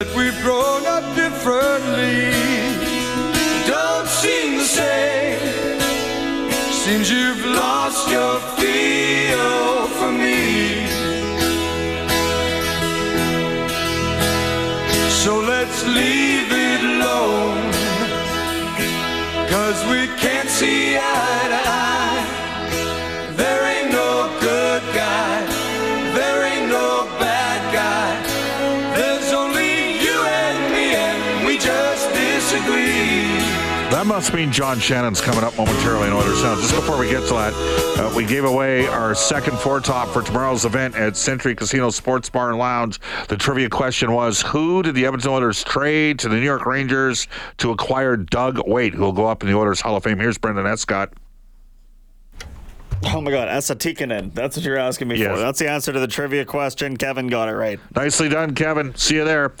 We've grown up differently. Don't seem the same. Seems you've lost your feel disagree. That must mean John Shannon's coming up momentarily in Oilers Sound. Just before we get to that, uh, we gave away our second four top for tomorrow's event at Century Casino Sports Bar and Lounge. The trivia question was Who did the Edmonton Oilers trade to the New York Rangers to acquire Doug Weight, who will go up in the Oilers Hall of Fame? Here's Brendan Escott. Oh my God, Esa Tikkanen. That's what you're asking me Yes. for. That's the answer to the trivia question. Kevin got it right. Nicely done, Kevin. See you there.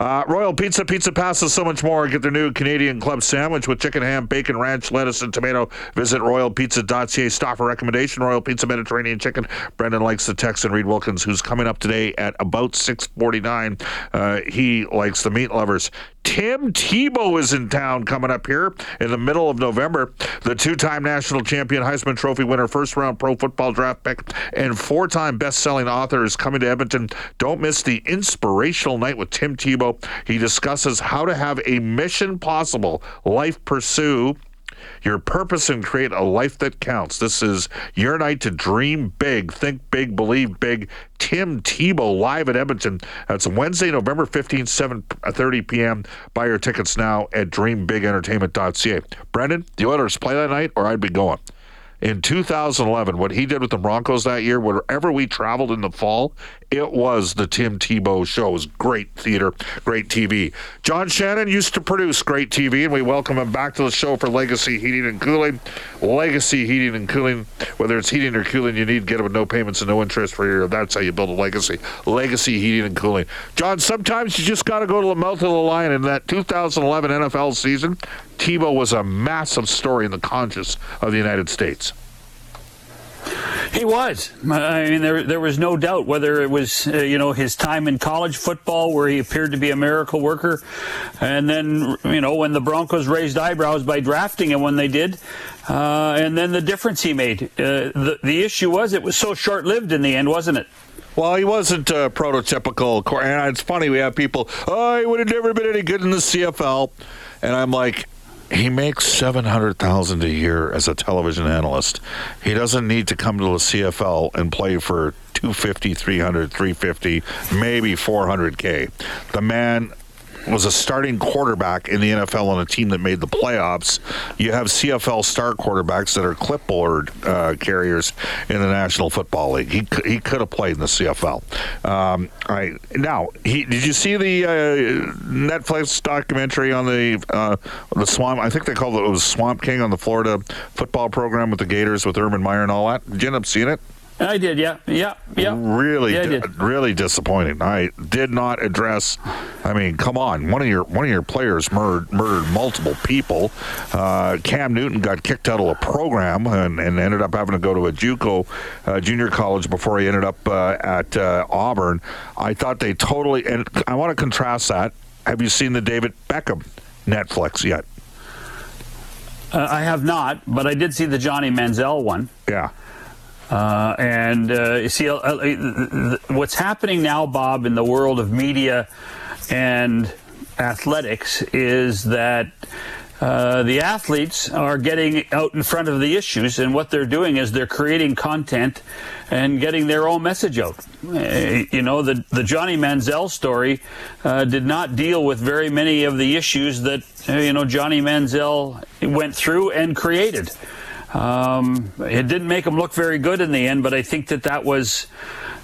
Uh, Royal Pizza, Pizza Pasta, so much more. Get their new Canadian Club sandwich with chicken, ham, bacon, ranch, lettuce, and tomato. Visit royalpizza.ca. Stop a recommendation. Royal Pizza Mediterranean Chicken. Brendan likes the Texan Reid Wilkins, who's coming up today at about 649. Uh, he likes the meat lovers. Tim Tebow is in town coming up here in the middle of November. The two-time national champion, Heisman Trophy winner, first-round pro football draft pick, and four-time best-selling author is coming to Edmonton. Don't miss the inspirational night with Tim Tebow. He discusses how to have a mission possible life pursue your purpose and create a life that counts. This is your night to dream big, think big, believe big. Tim Tebow live at Edmonton. That's Wednesday, November 15th, 7.30 uh, p.m. Buy your tickets now at dreambigentertainment.ca. Brendan, the Oilers play that night or I'd be going. In 2011, what he did with the Broncos that year, wherever we traveled in the fall, it was the Tim Tebow show. It was great theater, great TV. John Shannon used to produce great TV, and we welcome him back to the show for Legacy Heating and Cooling. Legacy Heating and Cooling, whether it's heating or cooling, you need to get it with no payments and no interest for your. That's how you build a legacy. Legacy Heating and Cooling. John, sometimes you just got to go to the mouth of the lion. In that 2011 NFL season, Tebow was a massive story in the conscience of the United States. He was. I mean, there there was no doubt whether it was uh, you know his time in college football where he appeared to be a miracle worker, and then you know when the Broncos raised eyebrows by drafting him when they did, uh, and then the difference he made. Uh, the the issue was it was so short lived in the end, wasn't it? Well, he wasn't a prototypical. And it's funny we have people. Oh, he would have never been any good in the CFL, and I'm like. He makes seven hundred thousand a year as a television analyst. He doesn't need to come to the CFL and play for 250, 300, 350, maybe 400k. The man was a starting quarterback in the NFL on a team that made the playoffs. You have CFL star quarterbacks that are clipboard uh, carriers in the National Football League. He he could have played in the CFL. Um, all right. Now, he, did you see the uh, Netflix documentary on the uh, the Swamp? I think they called it, it was Swamp King on the Florida football program with the Gators with Urban Meyer and all that. Did you end up seeing it? I did, yeah, yeah, yeah. really Yeah, di- really disappointing. I did not address i mean come on one of your one of your players murdered murdered multiple people. Uh, cam newton got kicked out of a program and, and ended up having to go to a juco uh, junior college before he ended up uh, at uh, auburn. I thought they totally and i want to contrast that. Have you seen the david beckham netflix yet? Uh, I have not, but I did see the Johnny Manziel one. yeah Uh, and uh, you see, uh, uh, what's happening now, Bob, in the world of media and athletics is that uh, the athletes are getting out in front of the issues, and what they're doing is they're creating content and getting their own message out. Uh, you know, the the Johnny Manziel story uh, did not deal with very many of the issues that uh, you know Johnny Manziel went through and created. Um, it didn't make them look very good in the end, but I think that that was.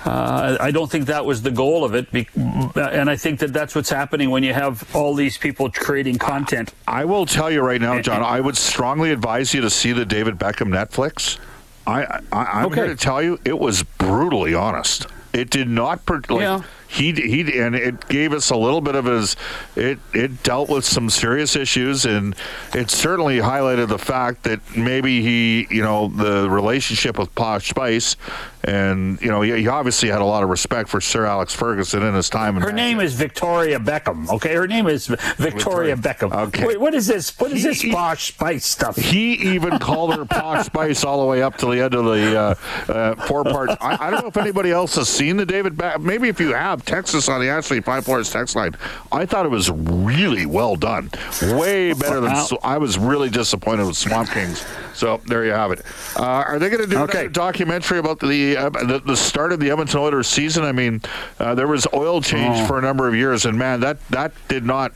Uh, I don't think that was the goal of it, and I think that that's what's happening when you have all these people creating content. I will tell you right now, John. I would strongly advise you to see the David Beckham Netflix. I, I I'm Okay. here to tell you, it was brutally honest. It did not per- like Yeah. He he and it gave us a little bit of his. It it dealt with some serious issues, and it certainly highlighted the fact that maybe he, you know, the relationship with Posh Spice, and you know, he, he obviously had a lot of respect for Sir Alex Ferguson in his time. in Her name is Victoria Beckham. Okay, her name is Victoria, Victoria. Beckham. Okay. Wait, what is this? What is He- this posh spice stuff? He even called her Posh Spice all the way up to the end of the uh, uh, four part. I, I don't know if anybody else has seen the David. Ba- Maybe if you have, Texas on the Ashley Fine Floors text line. I thought it was really well done, way better than. So I was really disappointed with Swamp Kings. So there you have it. Uh, are they going to do Okay. another documentary about the, uh, the the start of the Edmonton Oilers season? I mean, uh, there was oil change Oh. for a number of years, and man, that that did not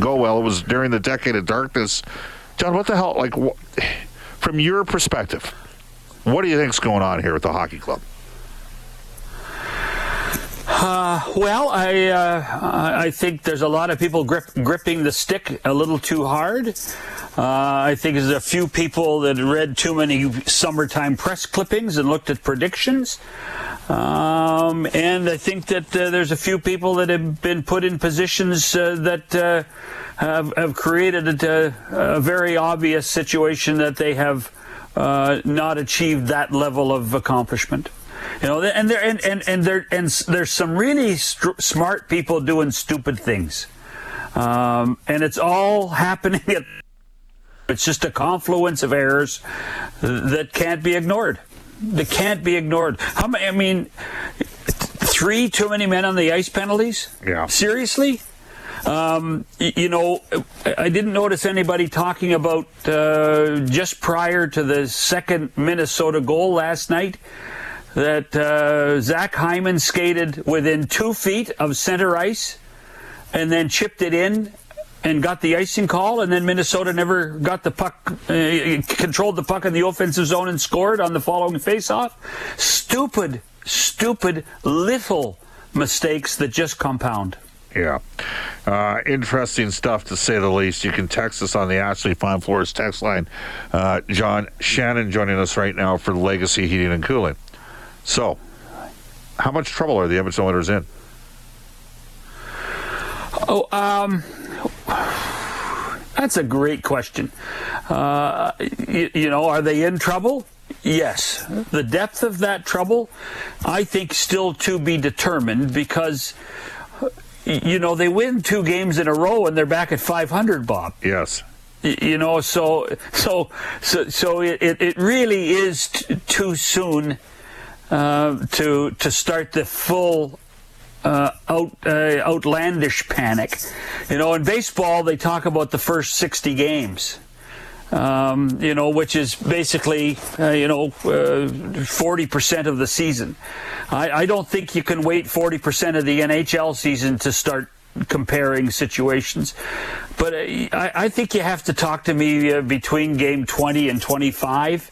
go well. It was during the decade of darkness. John, what the hell? Like, wh- from your perspective, what do you think's going on here with the hockey club? Well, I uh, I think there's a lot of people grip, gripping the stick a little too hard. Uh, I think there's a few people that read too many summertime press clippings and looked at predictions. Um, and I think that uh, there's a few people that have been put in positions uh, that uh, have, have created a, a very obvious situation that they have uh, not achieved that level of accomplishment. You know, and there and and and there and there's some really str- smart people doing stupid things, um, and it's all happening at. It's just a confluence of errors that can't be ignored. That can't be ignored. How many? I mean, three too many men on the ice penalties. Yeah. Seriously. Um, you know, I didn't notice anybody talking about uh, just prior to the second Minnesota goal last night that uh, Zach Hyman skated within two feet of center ice and then chipped it in and got the icing call, and then Minnesota never got the puck, uh, controlled the puck in the offensive zone and scored on the following faceoff. Stupid, stupid little mistakes that just compound. Yeah. Uh, interesting stuff to say the least. You can text us on the Ashley Fine Floors text line. Uh, John Shannon joining us right now for Legacy Heating and Cooling. So, how much trouble are the Edmonton Oilers in? Oh, um, that's a great question. Uh, you, you know, are they in trouble? Yes. The depth of that trouble, I think, still to be determined because, you know, they win two games in a row and they're back at 500, Bob. Yes. You know so so so so it, it, really is t- too soon uh, to to start the full uh, out uh, outlandish panic you know in baseball they talk about the first 60 games um, you know, which is basically, uh, you know, uh, 40% of the season. I, I don't think you can wait 40% of the NHL season to start comparing situations. But uh, I, I think you have to talk to me uh, between game 20 and 25.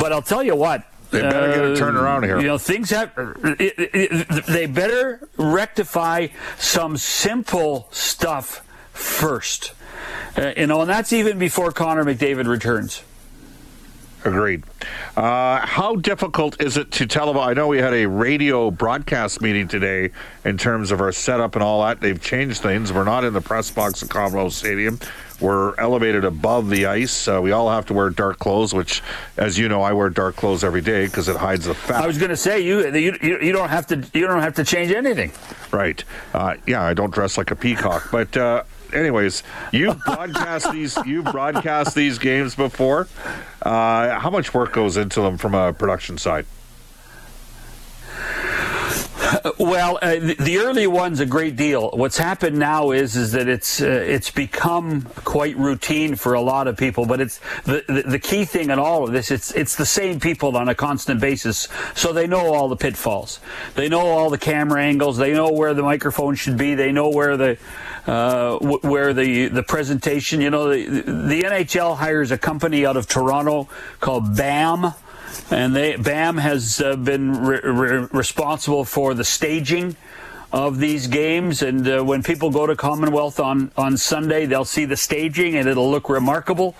But I'll tell you what. They better get it turned around here. You know, things have. It, it, it- they better rectify some simple stuff first. Uh, you know, and that's even before Connor McDavid returns. Agreed. Uh, how difficult is it to televise? I know we had a radio broadcast meeting today in terms of our setup and all that. They've changed things. We're not in the press box at Commonwealth Stadium. We're elevated above the ice. Uh, we all have to wear dark clothes, which, as you know, I wear dark clothes every day because it hides the fat. I was going to say you, you you you don't have to you don't have to change anything. Right. Uh, yeah, I don't dress like a peacock. But uh, anyways, you broadcast these you broadcast these games before. Uh, how much work goes into them from a production side? Well, uh, the, the early one's a great deal. What's happened now is is that it's uh, it's become quite routine for a lot of people. But it's the, the the key thing in all of this. It's it's the same people on a constant basis, so they know all the pitfalls. They know all the camera angles. They know where the microphone should be. They know where the uh, w- where the the presentation. You know, the, the NHL hires a company out of Toronto called BAM and they BAM has uh, been re- re- responsible for the staging of these games. And uh, when people go to Commonwealth on on Sunday, they'll see the staging, and it'll look remarkable.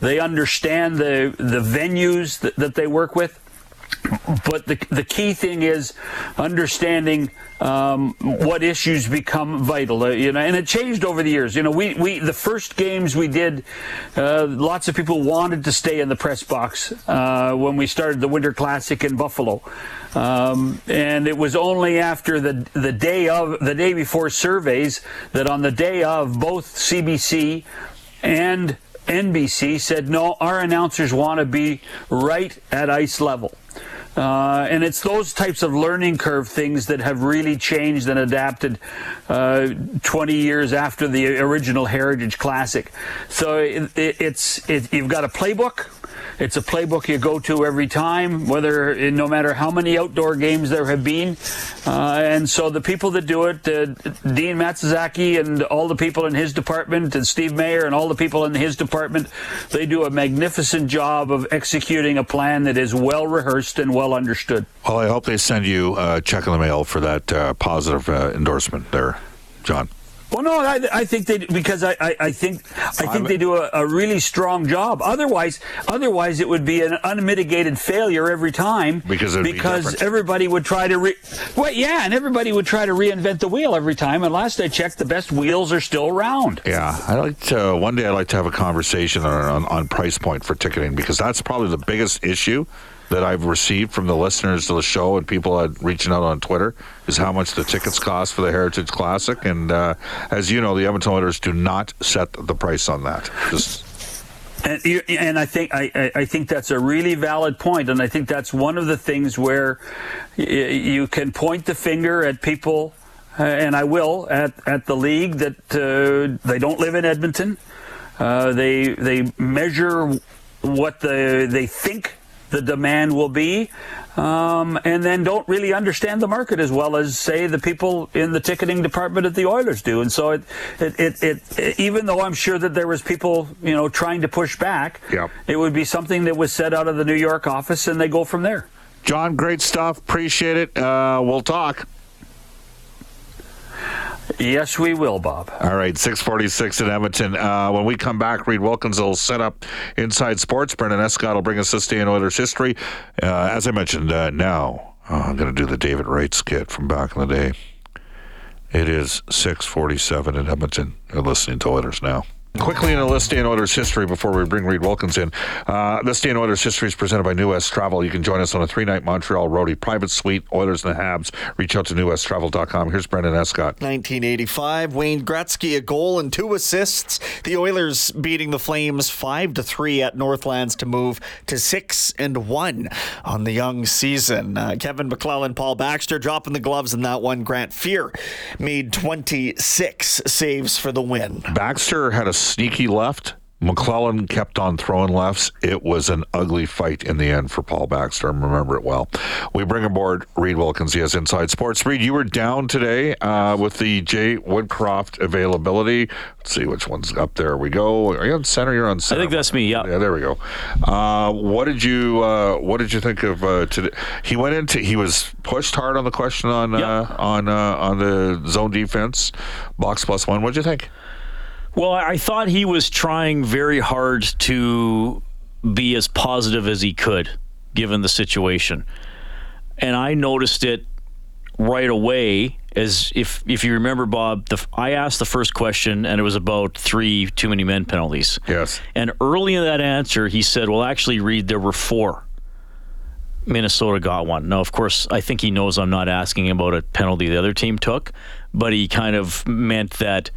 They understand the the venues that, that they work with. But the, the key thing is understanding um, what issues become vital, uh, you know, and it changed over the years. You know, we, we the first games we did, uh, lots of people wanted to stay in the press box uh, when we started the Winter Classic in Buffalo, um, and it was only after the the day of the day before surveys that on the day of both CBC and NBC said no, our announcers want to be right at ice level. Uh, and it's those types of learning curve things that have really changed and adapted uh, 20 years after the original Heritage Classic. So it, it, it's it, you've got a playbook. It's a playbook you go to every time, whether no matter how many outdoor games there have been. Uh, and so the people that do it, uh, Dean Matsuzaki and all the people in his department, and Steve Mayer and all the people in his department, they do a magnificent job of executing a plan that is well rehearsed and well understood. Well, I hope they send you a check in the mail for that uh, positive uh, endorsement there, John. Well, no, I, I think they because I, I, I think I think they do a, a, really strong job. Otherwise, otherwise it would be an unmitigated failure every time because because be everybody would try to re- well, yeah, and everybody would try to reinvent the wheel every time. And last I checked, the best wheels are still around. Yeah, I like to, one day I'd like to have a conversation on, on, on price point for ticketing because that's probably the biggest issue that I've received from the listeners to the show and people reaching out on Twitter is how much the tickets cost for the Heritage Classic. And uh, as you know, the Edmonton Oilers do not set the price on that. Just and, and, I think I, I, think that's a really valid point, and I think that's one of the things where you can point the finger at people, uh, and I will at, at the league that uh, they don't live in Edmonton. Uh, they they measure what the they think the demand will be, um, and then don't really understand the market as well as say the people in the ticketing department at the Oilers do. And so it, it, it, it even though I'm sure that there was people you know trying to push back, yep. it would be something that was said out of the New York office, and they go from there. John, great stuff. Appreciate it. Uh, we'll talk. Yes, we will, Bob. All right, 646 in Edmonton. Uh, when we come back, Reid Wilkins will set up Inside Sports. Brendan Escott will bring us this day in Oilers history. Uh, as I mentioned, uh, now oh, I'm going to do the David Wright skit from back in the day. It is 647 in Edmonton. You're listening to Oilers now. Quickly in a list day in Oilers history before we bring Reid Wilkins in. Uh, this day in Oilers history is presented by New West Travel. You can join us on a three night Montreal roadie private suite, Oilers and the Habs. Reach out to newwesttravel.com. Here's Brendan Escott. 1985, Wayne Gretzky, a goal and two assists. The Oilers beating the Flames 5 to 3 at Northlands to move to 6 and 1 on the young season. Uh, Kevin McClelland, Paul Baxter dropping the gloves in that one. Grant Fuhr made 26 saves for the win. Baxter had a sneaky left. McClelland kept on throwing lefts. It was an ugly fight in the end for Paul Baxter. I remember it well. We bring aboard Reid Wilkins. He has Inside Sports. Reid, you were down today uh, with the Jay Woodcroft availability. Let's see which one's up there. We go. Are you on center? You're on center. I think that's me. Yeah. Yeah. There we go. Uh, what did you uh, What did you think of uh, today? He went into. He was pushed hard on the question on Yep. uh, on uh, on the zone defense, box plus one. What did you think? Well, I thought he was trying very hard to be as positive as he could, given the situation. And I noticed it right away. As if if you remember, Bob, the, I asked the first question, and it was about three too many men penalties. Yes. And early in that answer, he said, "Well, actually, Reid, there were four. Minnesota got one. Now, of course, I think he knows I'm not asking about a penalty the other team took, but he kind of meant that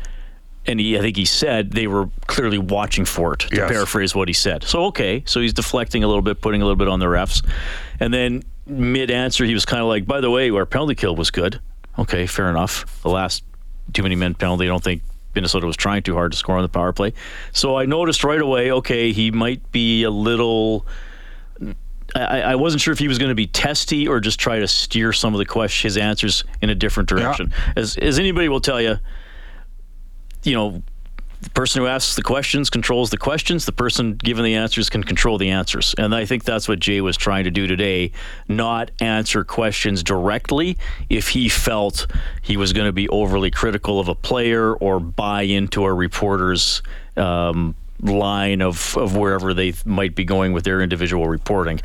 and he, I think he said they were clearly watching for it, to Yes. paraphrase what he said. So, okay. So he's deflecting a little bit, putting a little bit on the refs. And then mid answer, he was kind of like, by the way, our penalty kill was good. Okay, fair enough. The last too many men penalty, I don't think Minnesota was trying too hard to score on the power play. So I noticed right away, okay, he might be a little. I, I wasn't sure if he was going to be testy or just try to steer some of the question, his answers in a different direction. As, as anybody will tell you, you know, the person who asks the questions controls the questions. The person giving the answers can control the answers. And I think that's what Jay was trying to do today not answer questions directly if he felt he was going to be overly critical of a player or buy into a reporter's. Um, line of, of wherever they might be going with their individual reporting.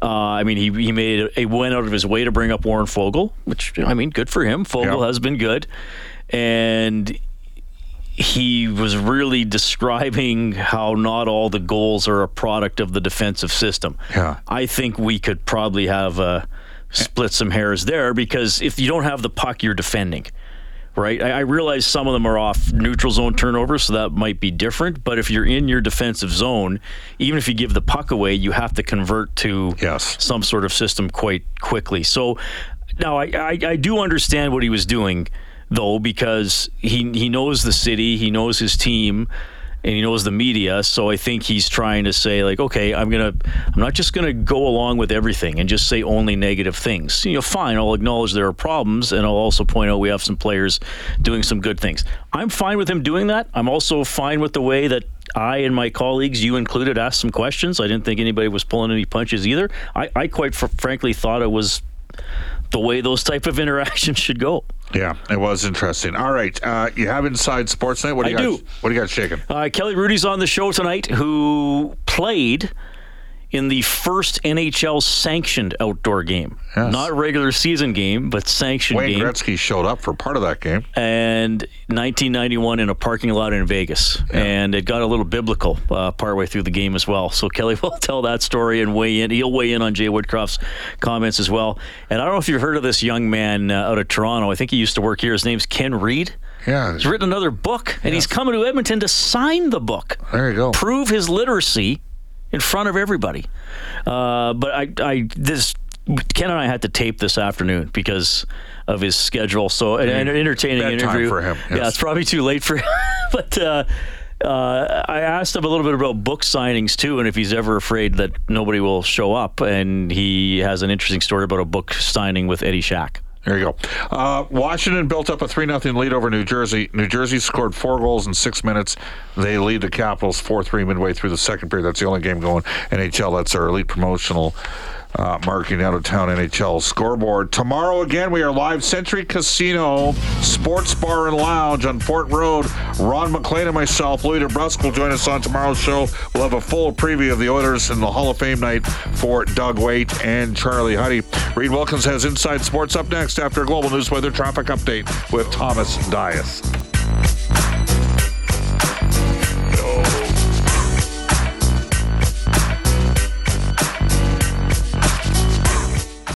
Uh, I mean, he, he made a, went out of his way to bring up Warren Foegele, which I mean, good for him. Foegele Yeah. has been good, and he was really describing how not all the goals are a product of the defensive system. Yeah. I think we could probably have uh, split some hairs there because if you don't have the puck, you're defending. Right, I, I realize some of them are off neutral zone turnovers, so that might be different. But if you're in your defensive zone, even if you give the puck away, you have to convert to Yes. some sort of system quite quickly. So now I, I, I do understand what he was doing though because he he knows the city, he knows his team, and he knows the media. So I think he's trying to say like, okay, I'm gonna I'm not just gonna go along with everything and just say only negative things. You know, fine, I'll acknowledge there are problems, and I'll also point out we have some players doing some good things. I'm fine with him doing that. I'm also fine with the way that I and my colleagues, you included, asked some questions. I didn't think anybody was pulling any punches either. I, I quite fr- frankly thought it was the way those type of interactions should go. Yeah, it was interesting. All right, uh, you have Inside Sports Night. What do you I got? do. What do you got shaking? Uh, Kelly Rudy's on the show tonight, who played in the first NHL sanctioned outdoor game. Yes. Not regular season game, but sanctioned Wayne game. Gretzky showed up for part of that game. and 1991 in a parking lot in Vegas. And it got a little biblical uh, partway through the game as well. So Kelly will tell that story and weigh in. He'll weigh in on Jay Woodcroft's comments as well. And I don't know if you've heard of this young man uh, out of Toronto. I think he used to work here. His name's Ken Reid. Yeah, He's written another book, and he's coming to Edmonton to sign the book there you go. prove his literacy in front of everybody. Uh, but I, I, this Ken and I had to tape this afternoon because of his schedule. So an, an entertaining Bedtime interview for him, Yeah, it's probably too late for him. but uh, uh, I asked him a little bit about book signings too, and if he's ever afraid that nobody will show up. And he has an interesting story about a book signing with Eddie Shack. There you go. Uh, Washington built up a 3 0 lead over New Jersey. New Jersey scored four goals in six minutes. They lead the Capitals 4 3 midway through the second period. That's the only game going. NHL, that's our elite promotional uh, marketing out of town NHL scoreboard. Tomorrow, again, we are live Century Casino Sports Bar and Lounge on Fort Road. Ron MacLean and myself, Louie DeBrusk, will join us on tomorrow's show. We'll have a full preview of the Oilers in the Hall of Fame night for Doug Weight and Charlie Huddy. Reid Wilkins has Inside Sports up next after a global news weather traffic update with Thomas Dias.